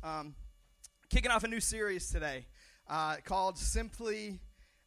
Um, kicking off a new series today uh, called Simply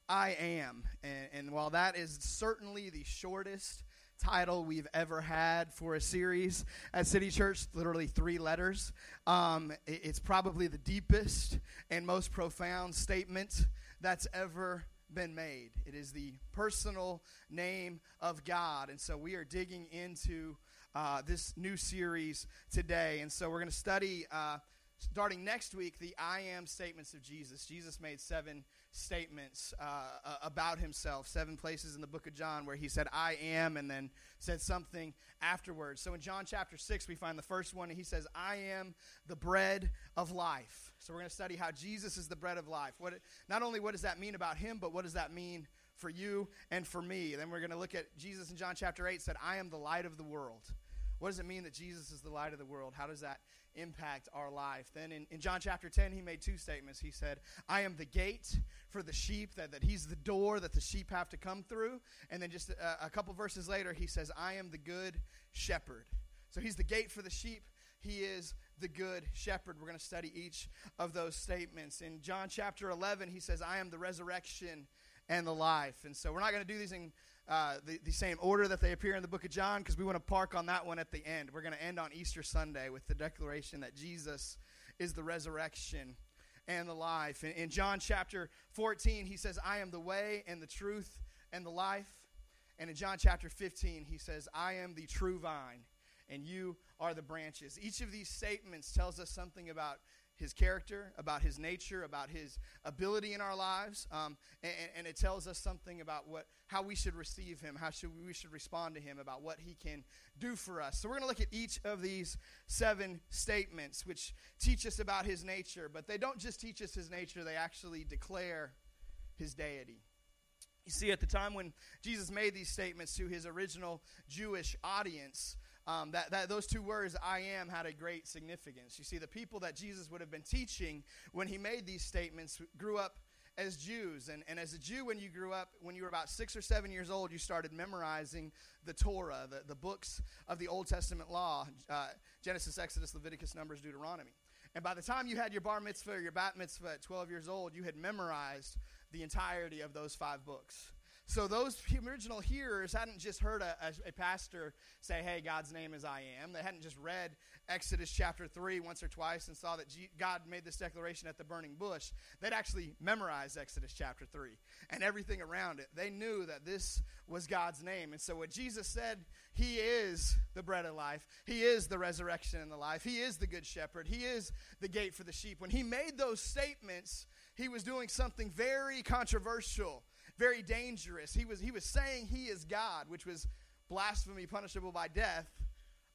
I Am. And, and while that is certainly the shortest title we've ever had for a series at City Church, literally three letters, um, it, it's probably the deepest and most profound statement that's ever been made. It is the personal name of God. And so we are digging into uh, this new series today. And so we're going to study, uh, starting next week, the I am statements of Jesus. Jesus made seven statements uh, about himself, seven places in the book of John where he said, I am, and then said something afterwards. So in John chapter 6, we find the first one, and he says, I am the bread of life. So we're going to study how Jesus is the bread of life. What, not only what does that mean about him, but what does that mean for you and for me? Then we're going to look at Jesus in John chapter 8 said, I am the light of the world. What does it mean that Jesus is the light of the world? How does that impact our life? Then in, in John chapter 10, he made two statements. He said, I am the gate for the sheep, that, that he's the door that the sheep have to come through. And then just a, a couple verses later, he says, I am the good shepherd. So he's the gate for the sheep. He is the good shepherd. We're going to study each of those statements. In John chapter 11, he says, I am the resurrection and the life. And so we're not going to do these in uh, the, the same order that they appear in the book of John because we want to park on that one at the end. We're going to end on Easter Sunday with the declaration that Jesus is the resurrection and the life. In, in John chapter 14, he says, I am the way and the truth and the life. And in John chapter 15, he says, I am the true vine and you are the branches. Each of these statements tells us something about his character, about his nature, about his ability in our lives, um, and, and, it tells us something about what how we should receive him, how should we, we should respond to him, about what he can do for us. So we're going to look at each of these seven statements, which teach us about his nature, but they don't just teach us his nature; they actually declare his deity. You see, at the time when Jesus made these statements to his original Jewish audience, um, that, that those two words, I am, had a great significance. You see, the people that Jesus would have been teaching when he made these statements grew up as Jews. And, and as a Jew, when you grew up, when you were about six or seven years old, you started memorizing the Torah, the, the books of the Old Testament law uh, Genesis, Exodus, Leviticus, Numbers, Deuteronomy. And by the time you had your bar mitzvah or your bat mitzvah at 12 years old, you had memorized the entirety of those five books. So those original hearers hadn't just heard a, a, a, pastor say, hey, God's name is I am. They hadn't just read Exodus chapter 3 once or twice and saw that G- God made this declaration at the burning bush. They'd actually memorized Exodus chapter 3 and everything around it. They knew that this was God's name. And so what Jesus said, He is the bread of life. He is the resurrection and the life. He is the good shepherd. He is the gate for the sheep. When He made those statements, He was doing something very controversial very dangerous. He was, he was saying he is God, which was blasphemy punishable by death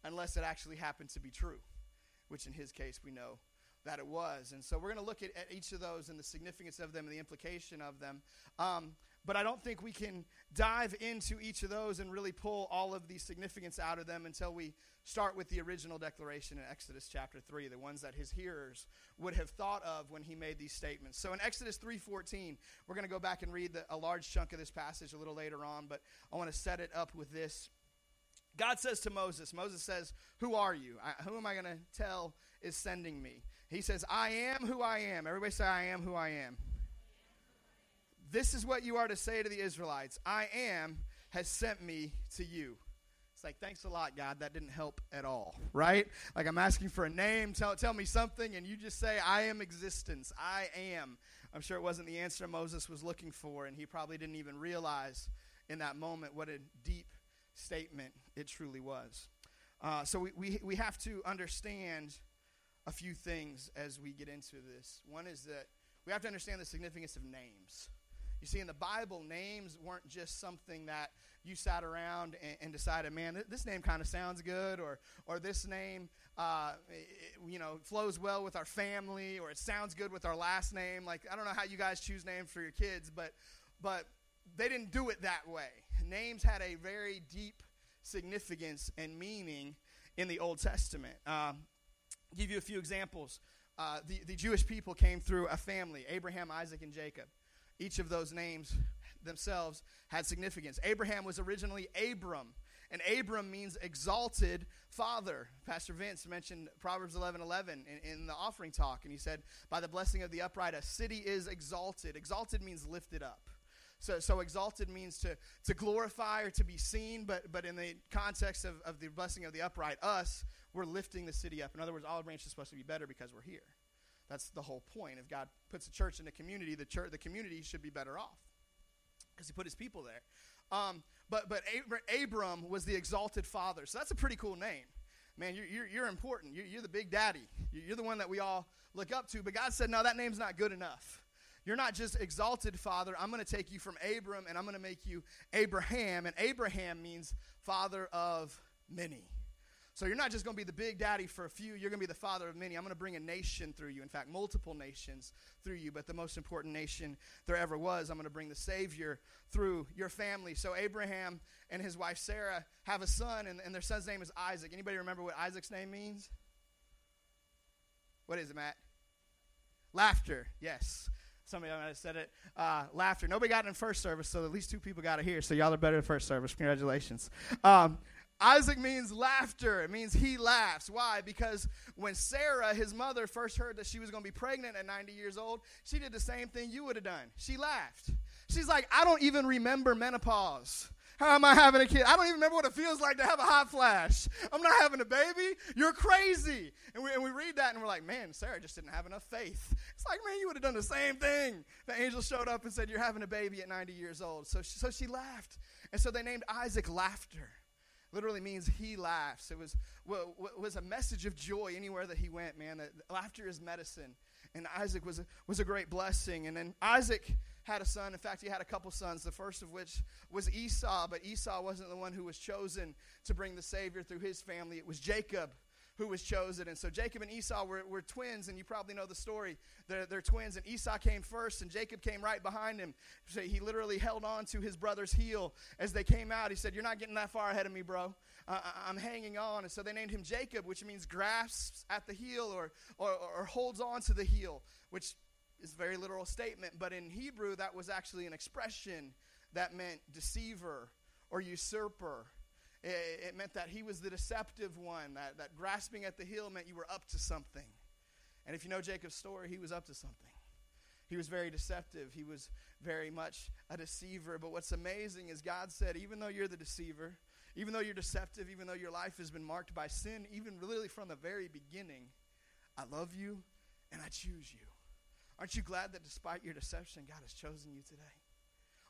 unless it actually happened to be true, which in his case we know that it was. And so we're going to look at, at, each of those and the significance of them and the implication of them. Um, but I don't think we can dive into each of those and really pull all of the significance out of them until we start with the original declaration in Exodus chapter 3, the ones that his hearers would have thought of when he made these statements. So in Exodus 3:14, we're going to go back and read the, a large chunk of this passage a little later on, but I want to set it up with this. God says to Moses, Moses says, "Who are you? I, who am I going to tell is sending me?" He says, "I am who I am." Everybody say, "I am who I am." This is what you are to say to the Israelites I am has sent me to you It's like, thanks a lot, God. That didn't help at all, right? Like, I'm asking for a name. Tell, tell me something, and you just say, I am existence. I am. I'm sure it wasn't the answer Moses was looking for, and he probably didn't even realize in that moment what a deep statement it truly was. Uh, so, we, we, we have to understand a few things as we get into this. One is that we have to understand the significance of names. You see, in the Bible, names weren't just something that you sat around and, and decided, man, this name kind of sounds good, or, or this name, uh, it, you know, flows well with our family, or it sounds good with our last name. Like, I don't know how you guys choose names for your kids, but, but they didn't do it that way. Names had a very deep significance and meaning in the Old Testament. Um, give you a few examples. Uh, the, the Jewish people came through a family Abraham, Isaac, and Jacob. Each of those names themselves had significance. Abraham was originally Abram, And Abram means exalted father. Pastor Vince mentioned Proverbs 11 11 in, in, the offering talk, and he said, By the blessing of the upright, a city is exalted. Exalted means lifted up. So, so exalted means to, to glorify or to be seen, but, but in the context of, of the blessing of the upright, us, we're lifting the city up. In other words, Olive Branch is supposed to be better because we're here. That's the whole point. If God puts a church in a community, the church, the community should be better off because He put His people there. Um, but but Abram was the exalted father, so that's a pretty cool name. Man, you're, you're, you're important. You're, you're, the big daddy. You're the one that we all look up to. But God said, no, that name's not good enough. You're not just exalted father. I'm going to take you from Abram and I'm going to make you Abraham. And Abraham means father of many. So you're not just going to be the big daddy for a few, you're going to be the father of many. I'm going to bring a nation through you. In fact, multiple nations through you, but the most important nation there ever was, I'm going to bring the Savior through your family. So Abraham and his wife Sarah have a son, and, and their son's name is Isaac. Anybody remember what Isaac's name means? What is it, Matt? Laughter, yes. Somebody might have said it. Uh, laughter. Nobody got it in first service, so at least two people got it here. So y'all are better in first service. Congratulations. Um, Isaac means laughter. It means he laughs. Why? Because when Sarah, his mother, first heard that she was going to be pregnant at 90 years old, she did the same thing you would have done. She laughed. She's like, I don't even remember menopause. How am I having a kid? I don't even remember what it feels like to have a hot flash. I'm not having a baby. You're crazy. And we, and we read that and we're like, man, Sarah just didn't have enough faith. It's like, man, you would have done the same thing. The angel showed up and said, You're having a baby at 90 years old. So, so she laughed. And so they named Isaac Laughter literally means he laughs. It was, was a message of joy anywhere that he went, man. That laughter is medicine. And Isaac was a, was a great blessing. And then Isaac had a son. In fact, he had a couple sons, the first of which was Esau, but Esau wasn't the one who was chosen to bring the Savior through his family. It was Jacob who was chosen. And so Jacob and Esau were, were twins, and you probably know the story. They're, they're twins, and Esau came first, and Jacob came right behind him. So he literally held on to his brother's heel as they came out. He said, You're not getting that far ahead of me, bro. I'm hanging on. And so they named him Jacob, which means grasps at the heel or, or, or holds on to the heel, which is a very literal statement. But in Hebrew, that was actually an expression that meant deceiver or usurper it, meant that he was the deceptive one, that, that grasping at the heel meant you were up to something. And if you know Jacob's story, he was up to something. He was very deceptive. He was very much a deceiver. But what's amazing is God said, even though you're the deceiver, even though you're deceptive, even though your life has been marked by sin, even really from the very beginning, I love you and I choose you. Aren't you glad that despite your deception, God has chosen you today?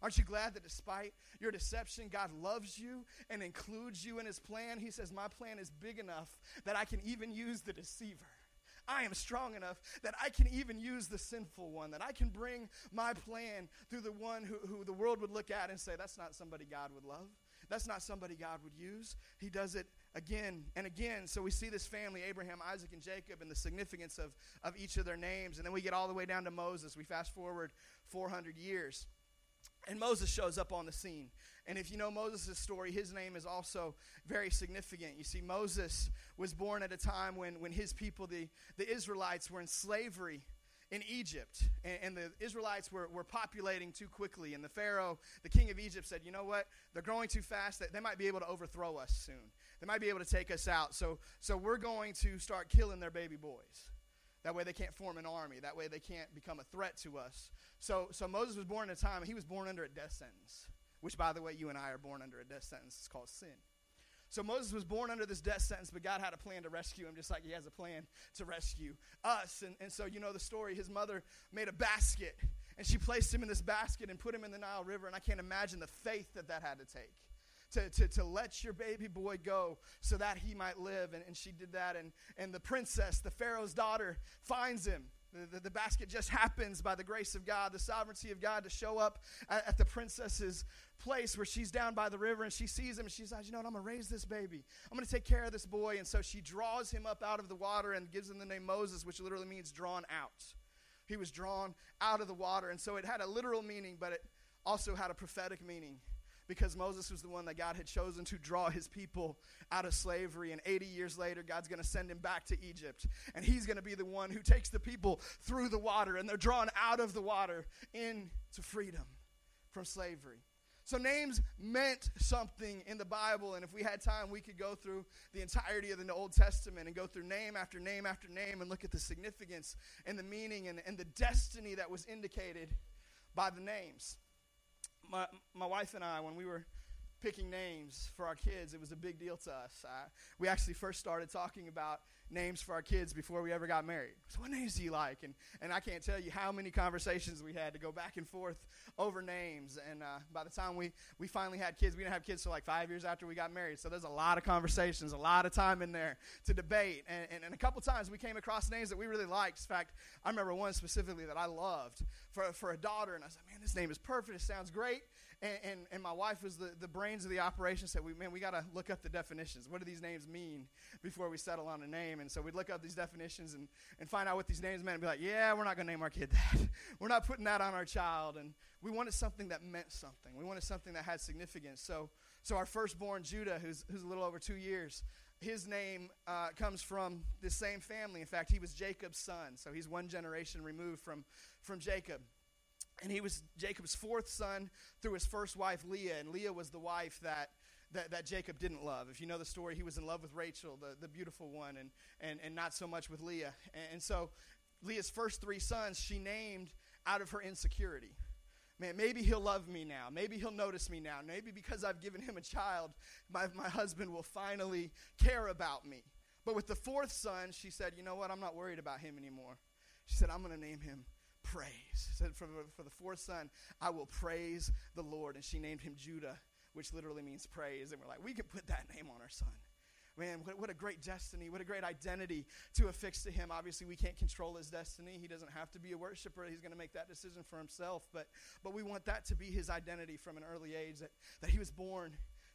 Aren't you glad that despite your deception, God loves you and includes you in his plan? He says, My plan is big enough that I can even use the deceiver. I am strong enough that I can even use the sinful one, that I can bring my plan through the one who, who the world would look at and say, That's not somebody God would love. That's not somebody God would use. He does it again and again. So we see this family, Abraham, Isaac, and Jacob, and the significance of, of each of their names. And then we get all the way down to Moses. We fast forward 400 years. And Moses shows up on the scene. And if you know Moses' story, his name is also very significant. You see, Moses was born at a time when, when his people, the, the Israelites, were in slavery in Egypt. And, and, the Israelites were, were populating too quickly. And the Pharaoh, the king of Egypt, said, You know what? They're growing too fast. They, they might be able to overthrow us soon. They might be able to take us out. So, so we're going to start killing their baby boys. That way they can't form an army. That way they can't become a threat to us. So, so Moses was born at a time, he was born under a death sentence, which, by the way, you and I are born under a death sentence. It's called sin. So Moses was born under this death sentence, but God had a plan to rescue him, just like he has a plan to rescue us. And, and so you know the story. His mother made a basket, and she placed him in this basket and put him in the Nile River. And I can't imagine the faith that that had to take. To, to, to let your baby boy go so that he might live. And, and she did that. And, and the princess, the Pharaoh's daughter, finds him the, the, the, basket just happens by the grace of God, the sovereignty of God, to show up at, at, the princess's place where she's down by the river and she sees him and she says, you know what, I'm going to raise this baby. I'm going to take care of this boy. And so she draws him up out of the water and gives him the name Moses, which literally means drawn out. He was drawn out of the water. And so it had a literal meaning, but it also had a prophetic meaning because Moses was the one that God had chosen to draw his people out of slavery. And 80 years later, God's going to send him back to Egypt. And he's going to be the one who takes the people through the water. And they're drawn out of the water into freedom from slavery. So names meant something in the Bible, and if we had time, we could go through the entirety of the Old Testament and go through name after name after name and look at the significance and the meaning and, and the destiny that was indicated by the names. My, my wife and I, when we were picking names for our kids, it was a big deal to us. Uh, we actually first started talking about names for our kids before we ever got married. So, what names do you like? And, and I can't tell you how many conversations we had to go back and forth over names. And uh, by the time we, we finally had kids, we didn't have kids for like five years after we got married. So, there's a lot of conversations, a lot of time in there to debate. And, and, and a couple times we came across names that we really liked. In fact, I remember one specifically that I loved for, for a daughter. And I said, man, this name is perfect. It sounds great. And, and, and, my wife was the, the brains of the operation, said, we, man, we got to look up the definitions. What do these names mean before we settle on a name? And so we'd look up these definitions and, and find out what these names meant and be like, yeah, we're not going to name our kid that. we're not putting that on our child. And we wanted something that meant something. We wanted something that had significance. So, so our firstborn, Judah, who's, who's a little over two years, his name uh, comes from the same family. In fact, he was Jacob's son. So he's one generation removed from, from Jacob. And he was Jacob's fourth son through his first wife, Leah. And Leah was the wife that, that, that Jacob didn't love. If you know the story, he was in love with Rachel, the, the beautiful one, and, and, and not so much with Leah. And, and so Leah's first three sons, she named out of her insecurity. Man, maybe he'll love me now. Maybe he'll notice me now. Maybe because I've given him a child, my, my husband will finally care about me. But with the fourth son, she said, You know what? I'm not worried about him anymore. She said, I'm going to name him praise. Said for, for the fourth son, I will praise the Lord. And she named him Judah, which literally means praise. And we're like, we can put that name on our son. Man, what, what a great destiny, what a great identity to affix to him. Obviously, we can't control his destiny. He doesn't have to be a worshiper. He's going to make that decision for himself. But, but we want that to be his identity from an early age, that, that he was born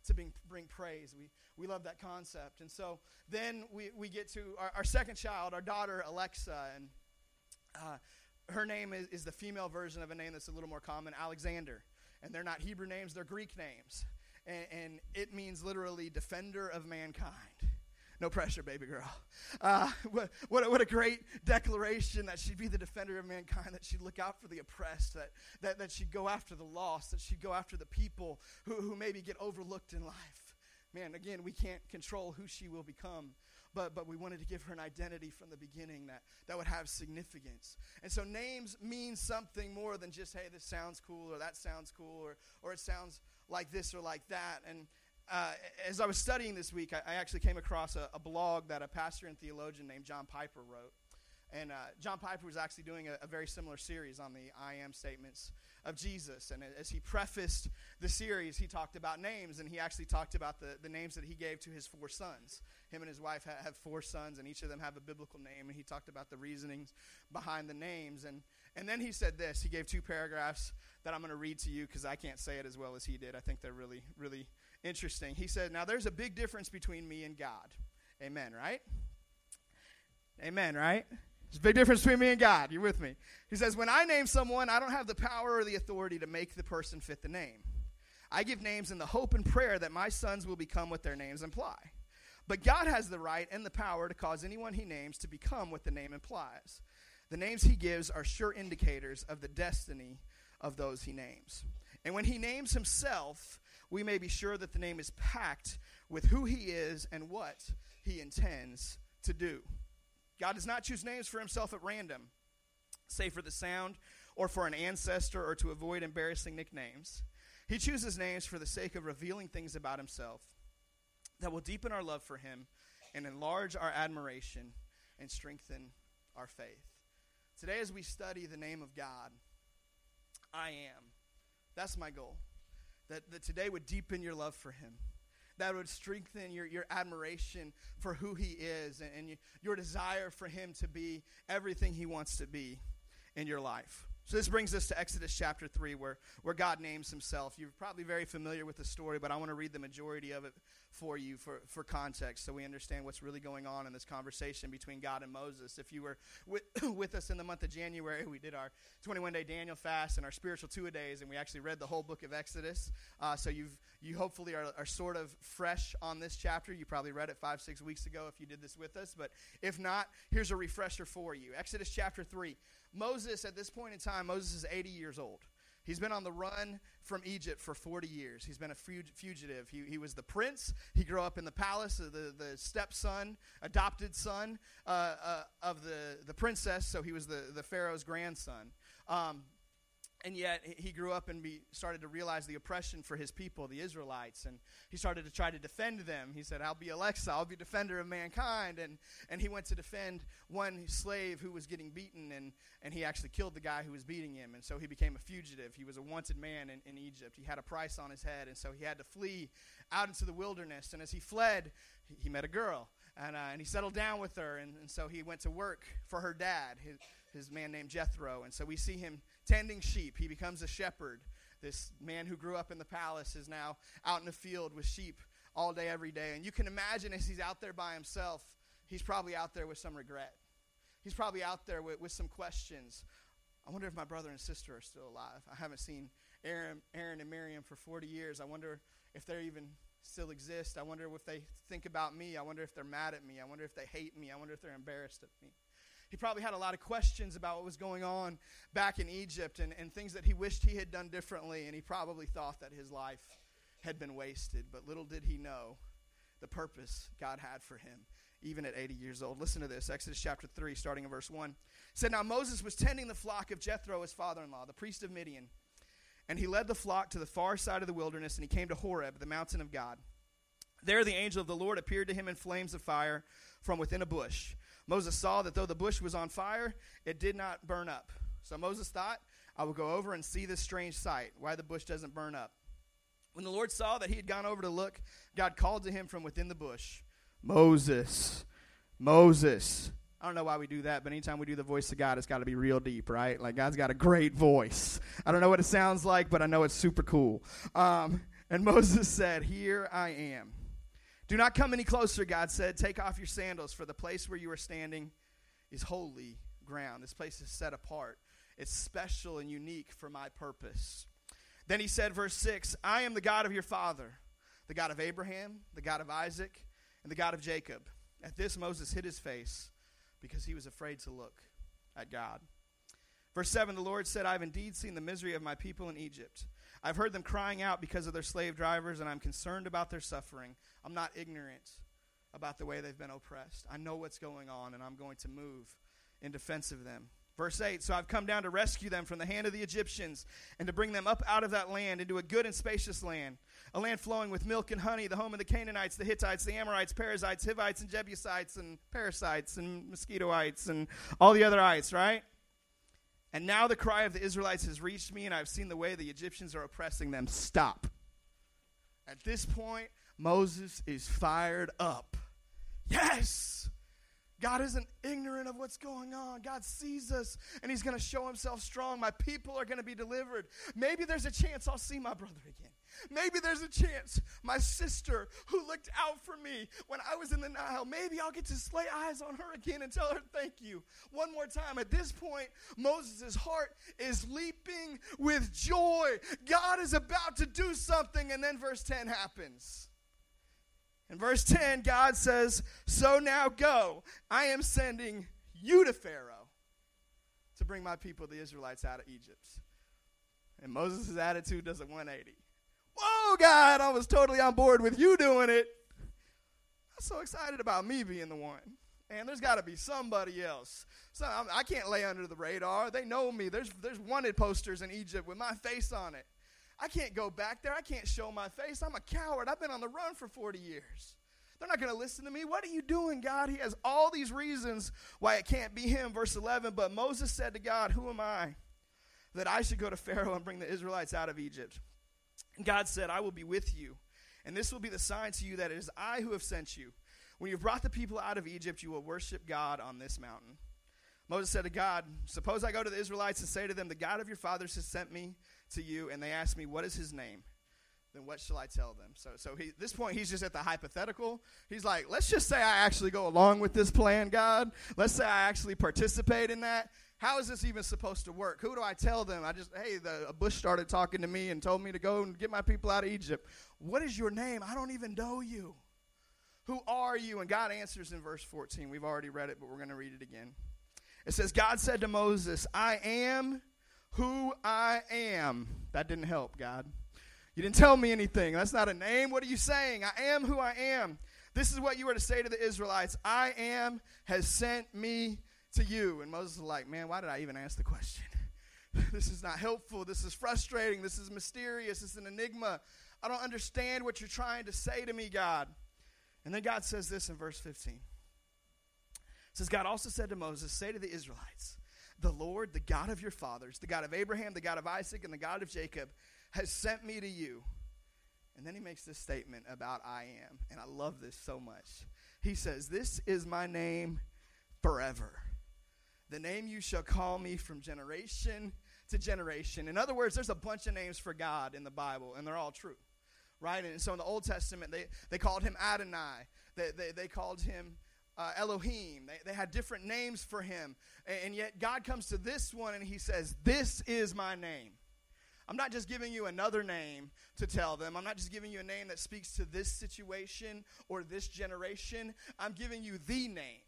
to bring, bring praise. We, we love that concept. And so then we, we get to our, our second child, our daughter, Alexa. And uh, her name is, is the female version of a name that's a little more common, Alexander. And they're not Hebrew names, they're Greek names. And, and it means literally defender of mankind. No pressure, baby girl. Uh, what, what, what, a great declaration that she'd be the defender of mankind, that she'd look out for the oppressed, that, that, that she'd go after the lost, that she'd go after the people who, who maybe get overlooked in life. Man, again, we can't control who she will become but, but we wanted to give her an identity from the beginning that, that would have significance. And so names mean something more than just, hey, this sounds cool or that sounds cool or, or it sounds like this or like that. And uh, as I was studying this week, I, I actually came across a, a, blog that a pastor and theologian named John Piper wrote. And uh, John Piper was actually doing a, a, very similar series on the I am statements of Jesus. And as he prefaced the series, he talked about names, and he actually talked about the, the names that he gave to his four sons. Him and his wife ha- have four sons, and each of them have a biblical name, and he talked about the reasonings behind the names. And, and then he said this he gave two paragraphs that I'm going to read to you because I can't say it as well as he did. I think they're really, really interesting. He said, Now there's a big difference between me and God. Amen, right? Amen, right? There's a big difference between me and God. You're with me. He says, When I name someone, I don't have the power or the authority to make the person fit the name. I give names in the hope and prayer that my sons will become what their names imply. But God has the right and the power to cause anyone he names to become what the name implies. The names he gives are sure indicators of the destiny of those he names. And when he names himself, we may be sure that the name is packed with who he is and what he intends to do. God does not choose names for himself at random, say for the sound or for an ancestor or to avoid embarrassing nicknames. He chooses names for the sake of revealing things about himself that will deepen our love for him and enlarge our admiration and strengthen our faith. Today, as we study the name of God, I am. That's my goal. That, that today would deepen your love for him. That would strengthen your, your admiration for who he is and, and you, your desire for him to be everything he wants to be in your life. So this brings us to Exodus chapter 3, where, where God names himself. You're probably very familiar with the story, but I want to read the majority of it for you for, for context so we understand what's really going on in this conversation between God and Moses. If you were with, with us in the month of January, we did our 21 day Daniel fast and our spiritual two a days, and we actually read the whole book of Exodus. Uh, so you've, you hopefully are, are sort of fresh on this chapter. You probably read it five, six weeks ago if you did this with us, but if not, here's a refresher for you. Exodus chapter 3. Moses, at this point in time, Moses is 80 years old. He's been on the run from Egypt for 40 years. He's been a fugitive. He, he was the prince. He grew up in the palace, the, the stepson, adopted son uh, uh, of the, the princess, so he was the, the Pharaoh's grandson. Um, and yet he grew up and started to realize the oppression for his people, the Israelites, and he started to try to defend them. He said, "I'll be Alexa. I'll be defender of mankind." And and he went to defend one slave who was getting beaten, and and he actually killed the guy who was beating him. And so he became a fugitive. He was a wanted man in, in Egypt. He had a price on his head, and so he had to flee out into the wilderness. And as he fled, he, he met a girl, and uh, and he settled down with her, and, and so he went to work for her dad. His, his man named Jethro. And so we see him tending sheep. He becomes a shepherd. This man who grew up in the palace is now out in the field with sheep all day, every day. And you can imagine as he's out there by himself, he's probably out there with some regret. He's probably out there with, with some questions. I wonder if my brother and sister are still alive. I haven't seen Aaron, Aaron and Miriam for 40 years. I wonder if they even still exist. I wonder if they think about me. I wonder if they're mad at me. I wonder if they hate me. I wonder if they're embarrassed at me. He probably had a lot of questions about what was going on back in Egypt and, and things that he wished he had done differently, and he probably thought that his life had been wasted. But little did he know the purpose God had for him, even at 80 years old. Listen to this Exodus chapter 3, starting in verse 1. It said, Now Moses was tending the flock of Jethro, his father in law, the priest of Midian. And he led the flock to the far side of the wilderness, and he came to Horeb, the mountain of God. There the angel of the Lord appeared to him in flames of fire from within a bush. Moses saw that though the bush was on fire, it did not burn up. So Moses thought, I will go over and see this strange sight, why the bush doesn't burn up. When the Lord saw that he had gone over to look, God called to him from within the bush Moses, Moses. I don't know why we do that, but anytime we do the voice of God, it's got to be real deep, right? Like God's got a great voice. I don't know what it sounds like, but I know it's super cool. Um, and Moses said, Here I am. Do not come any closer, God said. Take off your sandals, for the place where you are standing is holy ground. This place is set apart, it's special and unique for my purpose. Then he said, verse 6 I am the God of your father, the God of Abraham, the God of Isaac, and the God of Jacob. At this, Moses hid his face because he was afraid to look at God. Verse 7 The Lord said, I have indeed seen the misery of my people in Egypt. I've heard them crying out because of their slave drivers, and I'm concerned about their suffering. I'm not ignorant about the way they've been oppressed. I know what's going on, and I'm going to move in defense of them. Verse 8 So I've come down to rescue them from the hand of the Egyptians and to bring them up out of that land into a good and spacious land, a land flowing with milk and honey, the home of the Canaanites, the Hittites, the Amorites, Perizzites, Hivites, and Jebusites, and parasites, and mosquitoites, and all the other ites, right? And now the cry of the Israelites has reached me, and I've seen the way the Egyptians are oppressing them. Stop. At this point, Moses is fired up. Yes! God isn't ignorant of what's going on. God sees us and He's going to show Himself strong. My people are going to be delivered. Maybe there's a chance I'll see my brother again. Maybe there's a chance my sister who looked out for me when I was in the Nile, maybe I'll get to lay eyes on her again and tell her thank you one more time. At this point, Moses' heart is leaping with joy. God is about to do something, and then verse 10 happens. In verse 10, God says, So now go. I am sending you to Pharaoh to bring my people, the Israelites, out of Egypt. And Moses' attitude does a 180. Whoa, God, I was totally on board with you doing it. I'm so excited about me being the one. And there's got to be somebody else. So I'm, I can not lay under the radar. They know me. There's, there's wanted posters in Egypt with my face on it. I can't go back there. I can't show my face. I'm a coward. I've been on the run for 40 years. They're not going to listen to me. What are you doing, God? He has all these reasons why it can't be him. Verse 11 But Moses said to God, Who am I that I should go to Pharaoh and bring the Israelites out of Egypt? God said, I will be with you, and this will be the sign to you that it is I who have sent you. When you've brought the people out of Egypt, you will worship God on this mountain. Moses said to God, Suppose I go to the Israelites and say to them, The God of your fathers has sent me to you, and they ask me, What is his name? Then what shall I tell them? So, so he, this point, he's just at the hypothetical. He's like, Let's just say I actually go along with this plan, God. Let's say I actually participate in that. How is this even supposed to work? Who do I tell them? I just, hey, the, bush started talking to me and told me to go and get my people out of Egypt. What is your name? I don't even know you. Who are you? And God answers in verse 14. We've already read it, but we're going to read it again. It says, God said to Moses, I am who I am. That didn't help, God. You didn't tell me anything. That's not a name. What are you saying? I am who I am. This is what you were to say to the Israelites I am has sent me to you. And Moses is like, Man, why did I even ask the question? this is not helpful. This is frustrating. This is mysterious. Is an enigma. I don't understand what you're trying to say to me, God. And then God says this in verse 15. It says, God also said to Moses, Say to the Israelites, the Lord, the God of your fathers, the God of Abraham, the God of Isaac, and the God of Jacob, has sent me to you. And then he makes this statement about I am. And I love this so much. He says, This is my name forever. The name you shall call me from generation to generation. In other words, there's a bunch of names for God in the Bible, and they're all true. Right? And so in the Old Testament, they, they called him Adonai. They, they, they called him uh, Elohim. They, they had different names for him. And, and yet God comes to this one and he says, This is my name. I'm not just giving you another name to tell them. I'm not just giving you a name that speaks to this situation or this generation. I'm giving you the name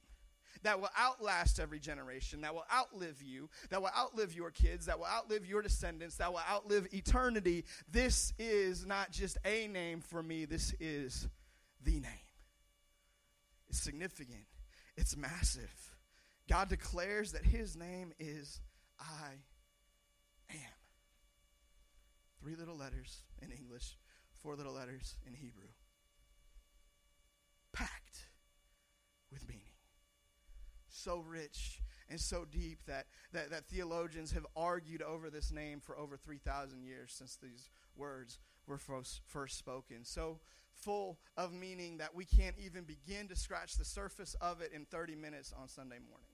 that will outlast every generation, that will outlive you, that will outlive your kids, that will outlive your descendants, that will outlive eternity. This is not just a name for me, this is the name. It's significant, it's massive. God declares that his name is I am. Three little letters in English, four little letters in Hebrew. Packed. So rich and so deep that, that, that theologians have argued over this name for over 3,000 years since these words were first, first spoken. So full of meaning that we can't even begin to scratch the surface of it in 30 minutes on Sunday morning.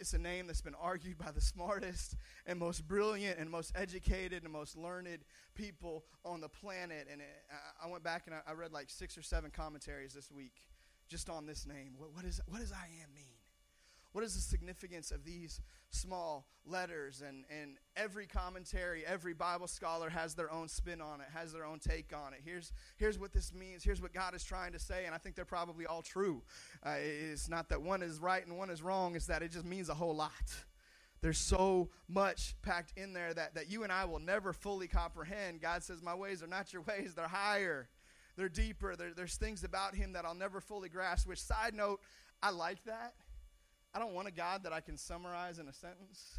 It's a name that's been argued by the smartest and most brilliant and most educated and most learned people on the planet. And it, I went back and I read like six or seven commentaries this week just on this name. What, what, is, what does I am mean? What is the significance of these small letters? And, and every commentary, every Bible scholar has their own spin on it, has their own take on it. Here's, here's what this means. Here's what God is trying to say. And I think they're probably all true. Uh, it's not that one is right and one is wrong, it's that it just means a whole lot. There's so much packed in there that, that you and I will never fully comprehend. God says, My ways are not your ways, they're higher, they're deeper. There, there's things about Him that I'll never fully grasp, which, side note, I like that I don't want a God that I can summarize in a sentence.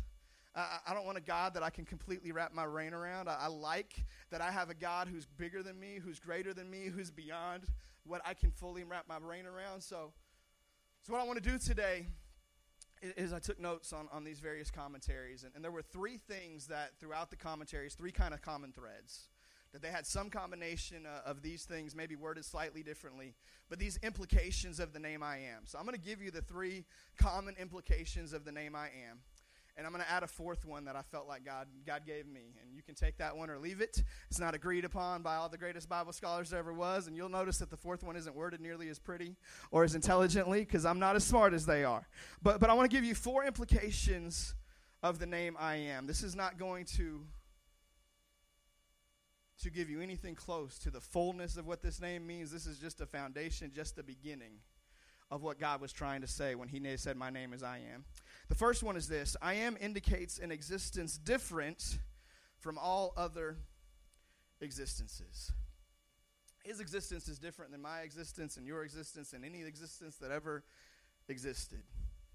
I, don't want a God that I can completely wrap my brain around. I, I like that I have a God who's bigger than me, who's greater than me, who's beyond what I can fully wrap my brain around. So, so what I want to do today is I took notes on, on these various commentaries, and, and there were three things that throughout the commentaries, three kind of common threads that they had some combination uh, of these things, maybe worded slightly differently, but these implications of the name I am. So I'm going to give you the three common implications of the name I am. And I'm going to add a fourth one that I felt like God, God gave me. And you can take that one or leave it. It's not agreed upon by all the greatest Bible scholars there ever was. And you'll notice that the fourth one isn't worded nearly as pretty or as intelligently because I'm not as smart as they are. But, but I want to give you four implications of the name I am. This is not going to to give you anything close to the fullness of what this name means. This is just a foundation, just the beginning of what God was trying to say when He said, My name is I am. The first one is this I am indicates an existence different from all other existences. His existence is different than my existence and your existence and any existence that ever existed.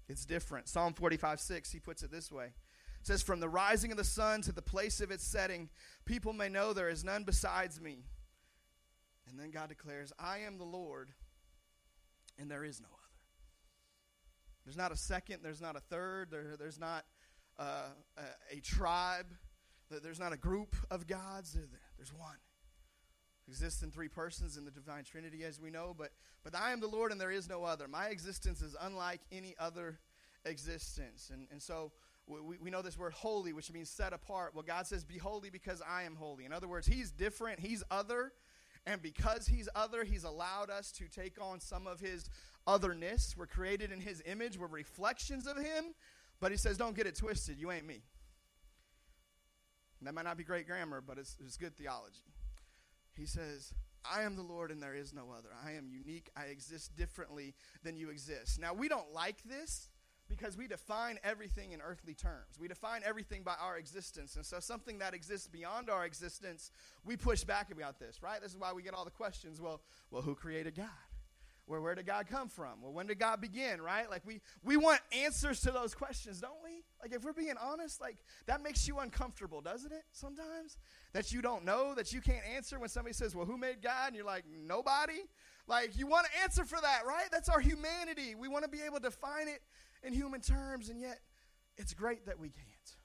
It's different. Psalm 45 6, he puts it this way it says, From the rising of the sun to the place of its setting, people may know there is none besides me. And then God declares, I am the Lord, and there is no other. There's not a second, there's not a third, there, there's not uh, a, a, tribe, there's not a group of gods, there's one. Exists in three persons in the divine Trinity, as we know, but, but I am the Lord, and there is no other. My existence is unlike any other existence. And, and so we, we know this word holy, which means set apart. Well, God says, Be holy because I am holy. In other words, He's different, He's other. And because He's other, He's allowed us to take on some of His otherness. We're created in His image, we're reflections of Him. But He says, Don't get it twisted. You ain't me. And that might not be great grammar, but it's, it's good theology. He says, I am the Lord and there is no other. I am unique. I exist differently than you exist. Now, we don't like this because we define everything in earthly terms. We define everything by our existence. And so something that exists beyond our existence, we push back about this, right? This is why we get all the questions. Well, well, who created God? Where, where did God come from? Well, when did God begin, right? Like we, we want answers to those questions, don't we? Like if we're being honest, like that makes you uncomfortable, doesn't it? Sometimes that you don't know, that you can't answer when somebody says, "Well, who made God?" and you're like, "Nobody." Like you want to answer for that, right? That's our humanity. We want to be able to define it in human terms, and yet it's great that we can't.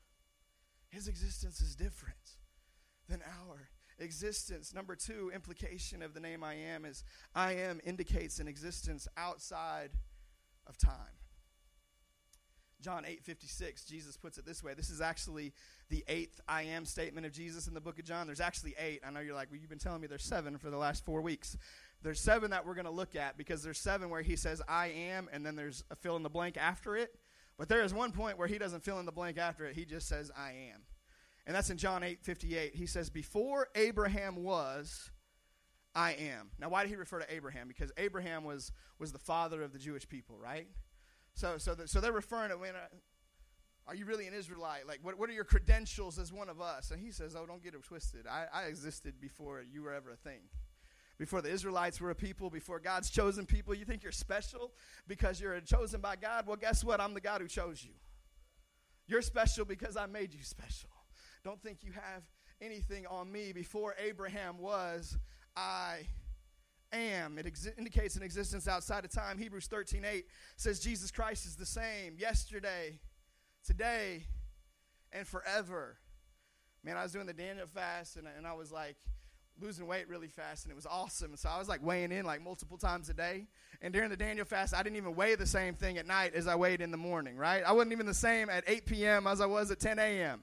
His existence is different than our existence. Number two, implication of the name I am is I am indicates an existence outside of time. John 8 56, Jesus puts it this way. This is actually the eighth I am statement of Jesus in the book of John. There's actually eight. I know you're like, well, you've been telling me there's seven for the last four weeks. There's seven that we're going to look at because there's seven where he says, I am, and then there's a fill in the blank after it. But there is one point where he doesn't fill in the blank after it. He just says, I am. And that's in John 8 58. He says, Before Abraham was, I am. Now, why did he refer to Abraham? Because Abraham was, was the father of the Jewish people, right? So, so, the, so they're referring to when, uh, are you really an Israelite? Like, what, what are your credentials as one of us? And he says, Oh, don't get it twisted. I, I existed before you were ever a thing. Before the Israelites were a people, before God's chosen people, you think you're special because you're chosen by God? Well, guess what? I'm the God who chose you. You're special because I made you special. Don't think you have anything on me. Before Abraham was, I am. It ex- indicates an existence outside of time. Hebrews 13 8 says Jesus Christ is the same yesterday, today, and forever. Man, I was doing the Daniel fast, and, and I was like, losing weight really fast and it was awesome. So I was like weighing in like multiple times a day. And during the Daniel fast, I didn't even weigh the same thing at night as I weighed in the morning, right? I wasn't even the same at 8 p.m. as I was at 10 a.m.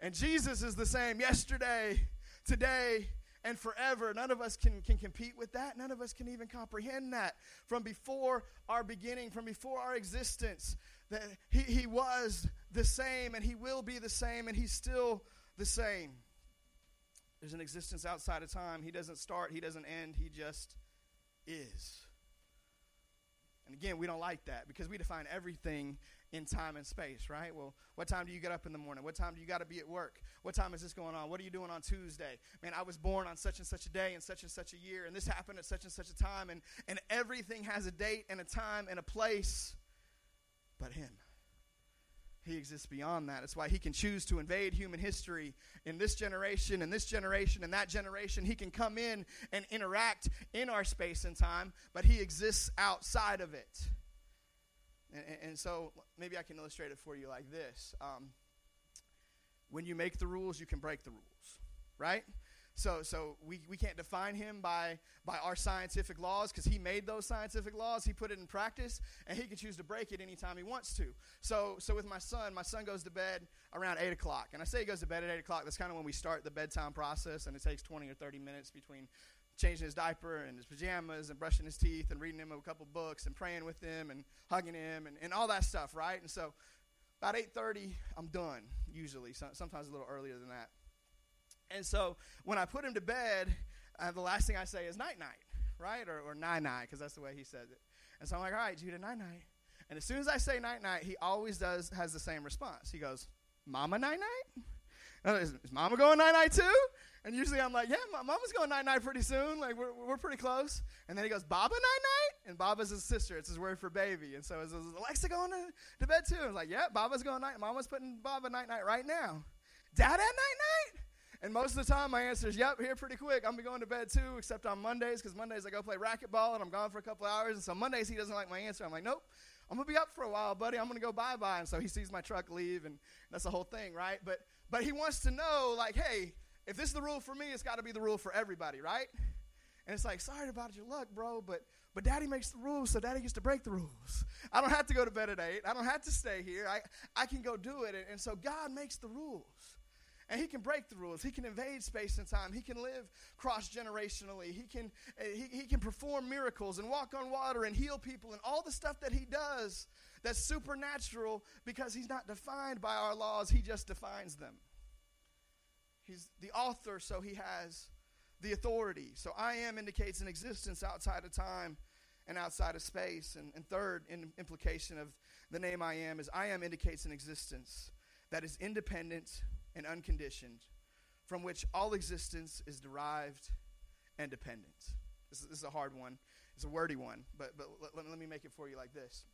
And Jesus is the same yesterday, today, and forever. None of us can, can compete with that. None of us can even comprehend that. From before our beginning, from before our existence, that he, he was the same, and he will be the same, and he's still the same. There's an existence outside of time. He doesn't start, he doesn't end, he just is. And again, we don't like that because we define everything in time and space, right? Well, what time do you get up in the morning? What time do you got to be at work? What time is this going on? What are you doing on Tuesday? Man, I was born on such and such a day and such and such a year, and this happened at such and such a time, and, and everything has a date and a time and a place but Him. He exists beyond that. It's why he can choose to invade human history in this generation, in this generation, in that generation. He can come in and interact in our space and time, but he exists outside of it. And, and so maybe I can illustrate it for you like this. Um, when you make the rules, you can break the rules, right? So, so we, we can't define him by, by our scientific laws because he made those scientific laws. He put it in practice, and he can choose to break it anytime he wants to. So, so with my son, my son goes to bed around 8 o'clock. And I say he goes to bed at 8 o'clock. That's kind of when we start the bedtime process, and it takes 20 or 30 minutes between changing his diaper and his pajamas and brushing his teeth and reading him a couple books and praying with him and hugging him and, and all that stuff, right? And so about 8.30, I'm done, usually. So, sometimes a little earlier than that. And so when I put him to bed, uh, the last thing I say is night night, right? Or, or night night, because that's the way he says it. And so I'm like, all right, Judah, night night. And as soon as I say night night, he always does has the same response. He goes, Mama night night? Is, is Mama going night night too? And usually I'm like, yeah, Mama's going night night pretty soon. Like we're, we're pretty close. And then he goes, Baba night night? And Baba's his sister. It's his word for baby. And so is, Alexa going to, to bed too? And I was like, yeah, Baba's going night. Mama's putting Baba night night right now. Dad at night night? And most of the time, my answer is, yep, here pretty quick. I'm going to bed too, except on Mondays, because Mondays I go play racquetball and I'm gone for a couple hours. And so Mondays he doesn't like my answer. I'm like, nope, I'm going to be up for a while, buddy. I'm going to go bye bye. And so he sees my truck leave, and that's the whole thing, right? But, but he wants to know, like, hey, if this is the rule for me, it's got to be the rule for everybody, right? And it's like, sorry about your luck, bro, but but daddy makes the rules, so daddy gets to break the rules. I don't have to go to bed at 8. I don't have to stay here. I, I can go do it. And, and so God makes the rules. And he can break the rules. He can invade space and time. He can live cross generationally. He can, uh, he, he can perform miracles and walk on water and heal people and all the stuff that he does that's supernatural because he's not defined by our laws, he just defines them. He's the author, so he has the authority. So I am indicates an existence outside of time and outside of space. And, and third, in implication of the name I am is I am indicates an existence that is independent and unconditioned, from which all existence is derived and dependent. This is, this is a hard one. It's a wordy one, but, but let, let me make it for you like this.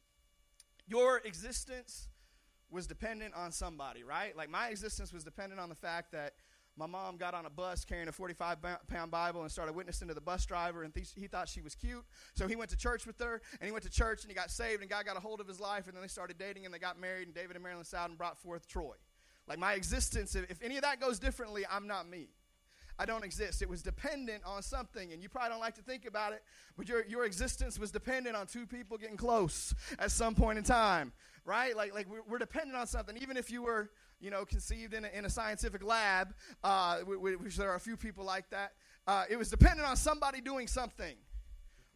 Your existence was dependent on somebody, right? Like my existence was dependent on the fact that my mom got on a bus carrying a 45 pound Bible and started witnessing to the bus driver, and th- he thought she was cute. So he went to church with her, and he went to church, and he got saved, and God got a hold of his life, and then they started dating, and they got married, and David and Marilyn Sowden brought forth Troy. Like my existence, if, any of that goes differently, I'm not me. I don't exist. It was dependent on something, and you probably don't like to think about it, but your, your existence was dependent on two people getting close at some point in time, right? Like, like we're, we're dependent on something. Even if you were, you know, conceived in a, in a scientific lab, uh, which there are a few people like that, uh, it was dependent on somebody doing something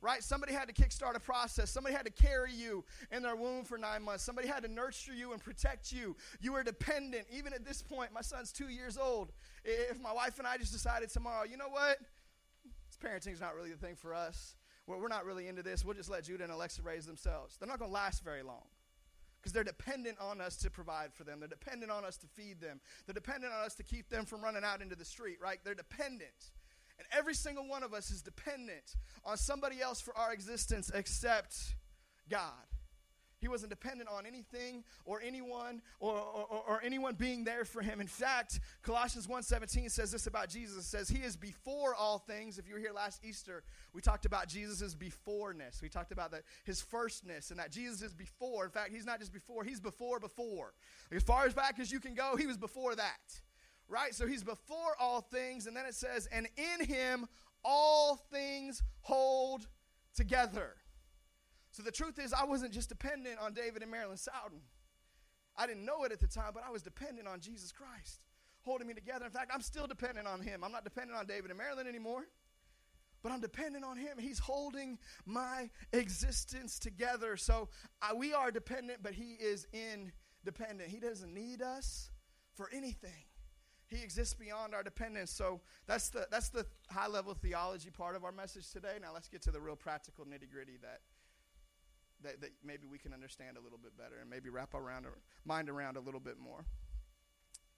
right? Somebody had to kickstart a process. Somebody had to carry you in their womb for nine months. Somebody had to nurture you and protect you. You were dependent. Even at this point, my son's two years old. If my wife and I just decided tomorrow, you know what? This parenting's not really the thing for us. We're not really into this. We'll just let Judah and Alexa raise themselves. They're not going to last very long because they're dependent on us to provide for them. They're dependent on us to feed them. They're dependent on us to keep them from running out into the street, right? They're dependent. And every single one of us is dependent on somebody else for our existence except God. He wasn't dependent on anything or anyone or, or, or, anyone being there for him. In fact, Colossians 1.17 says this about Jesus. It says, He is before all things. If you were here last Easter, we talked about Jesus' beforeness. We talked about the, his firstness and that Jesus is before. In fact, he's not just before, he's before before. As far as back as you can go, he was before that right? So he's before all things, and then it says, and in him all things hold together. So the truth is, I wasn't just dependent on David and Marilyn Soudan. I didn't know it at the time, but I was dependent on Jesus Christ holding me together. In fact, I'm still dependent on him. I'm not dependent on David and Marilyn anymore, but I'm dependent on him. He's holding my existence together. So I, we are dependent, but he is independent. He doesn't need us for anything. He exists beyond our dependence. So that's the that's the high level theology part of our message today. Now let's get to the real practical nitty gritty that, that that maybe we can understand a little bit better and maybe wrap our around, mind around a little bit more.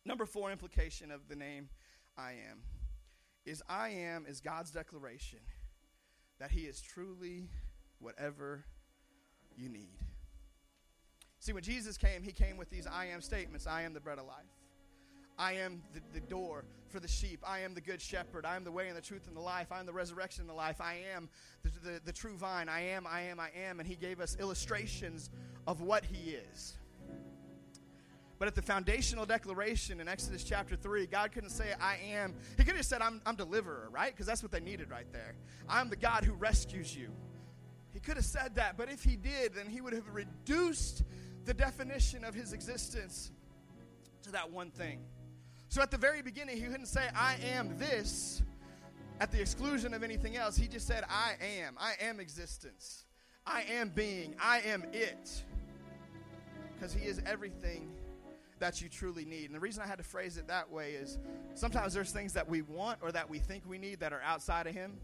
Number four implication of the name I am is I am is God's declaration that He is truly whatever you need. See, when Jesus came, He came with these I am statements I am the bread of life. I am the, the door for the sheep. I am the good shepherd. I am the way and the truth and the life. I am the resurrection and the life. I am the, the, the true vine. I am, I am, I am. And he gave us illustrations of what he is. But at the foundational declaration in Exodus chapter 3, God couldn't say, I am. He could have said, I'm, I'm deliverer, right? Because that's what they needed right there. I'm the God who rescues you. He could have said that, but if he did, then he would have reduced the definition of his existence to that one thing. So at the very beginning, he couldn't say, I am this at the exclusion of anything else. He just said, I am. I am existence. I am being. I am it. Because he is everything that you truly need. And the reason I had to phrase it that way is sometimes there's things that we want or that we think we need that are outside of him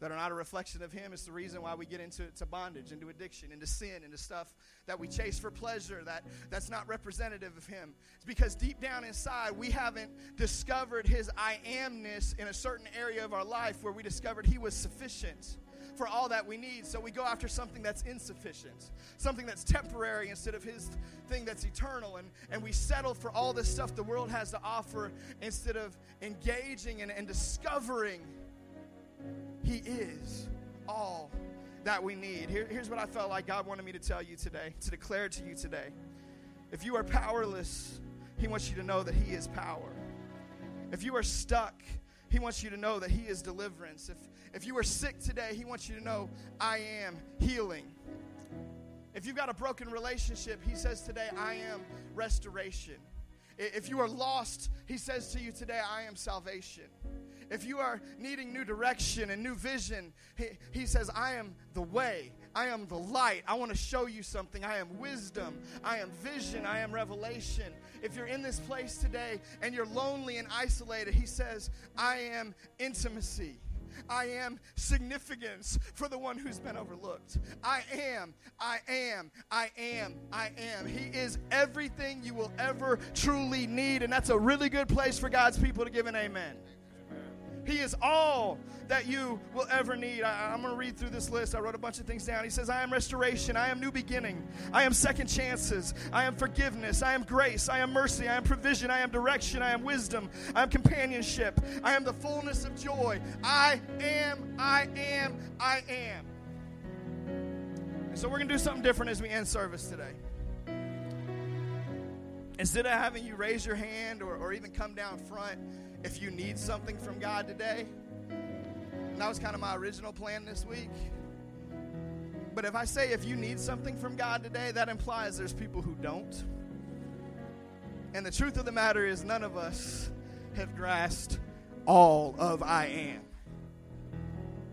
that are not a reflection of Him. It's the reason why we get into to bondage, into addiction, into sin, into stuff that we chase for pleasure that, that's not representative of Him. It's because deep down inside, we haven't discovered His I amness in a certain area of our life where we discovered He was sufficient for all that we need. So we go after something that's insufficient, something that's temporary instead of His thing that's eternal. And, and we settle for all this stuff the world has to offer instead of engaging and, and discovering he is all that we need. Here, here's what I felt like God wanted me to tell you today, to declare to you today. If you are powerless, He wants you to know that He is power. If you are stuck, He wants you to know that He is deliverance. If, if you are sick today, He wants you to know, I am healing. If you've got a broken relationship, He says today, I am restoration. If you are lost, He says to you today, I am salvation. If you are needing new direction and new vision, he, he says, I am the way. I am the light. I want to show you something. I am wisdom. I am vision. I am revelation. If you're in this place today and you're lonely and isolated, he says, I am intimacy. I am significance for the one who's been overlooked. I am, I am, I am, I am. He is everything you will ever truly need, and that's a really good place for God's people to give an amen. He is all that you will ever need. I, am going to read through this list. I wrote a bunch of things down. He says, I am restoration. I am new beginning. I am second chances. I am forgiveness. I am grace. I am mercy. I am provision. I am direction. I am wisdom. I am companionship. I am the fullness of joy. I am, I am, I am. And so we're going to do something different as we end service today. Instead of having you raise your hand or, or even come down front, if you need something from God today. And that was kind of my original plan this week. But if I say if you need something from God today, that implies there's people who don't. And the truth of the matter is, none of us have grasped all of I am.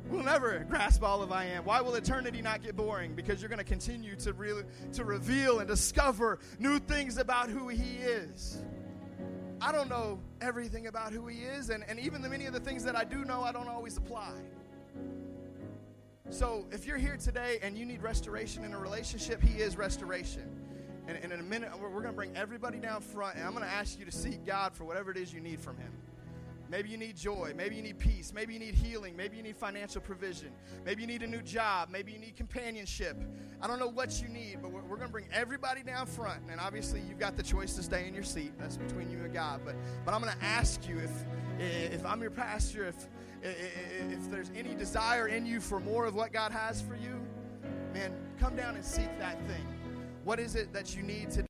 We'll never grasp all of I am. Why will eternity not get boring? Because you're going to continue to, re- to reveal and discover new things about who He is. I don't know everything about who he is, and, and even the many of the things that I do know, I don't always apply. So if you're here today and you need restoration in a relationship, he is restoration. And, and in a minute, we're, we're going to bring everybody down front, and I'm going to ask you to seek God for whatever it is you need from him. Maybe you need joy. Maybe you need peace. Maybe you need healing. Maybe you need financial provision. Maybe you need a new job. Maybe you need companionship. I don't know what you need, but we're, we're going to bring everybody down front. And obviously, you've got the choice to stay in your seat. That's between you and God. But, but I'm going to ask you if, if I'm your pastor, if, if there's any desire in you for more of what God has for you, man, come down and seek that thing. What is it that you need to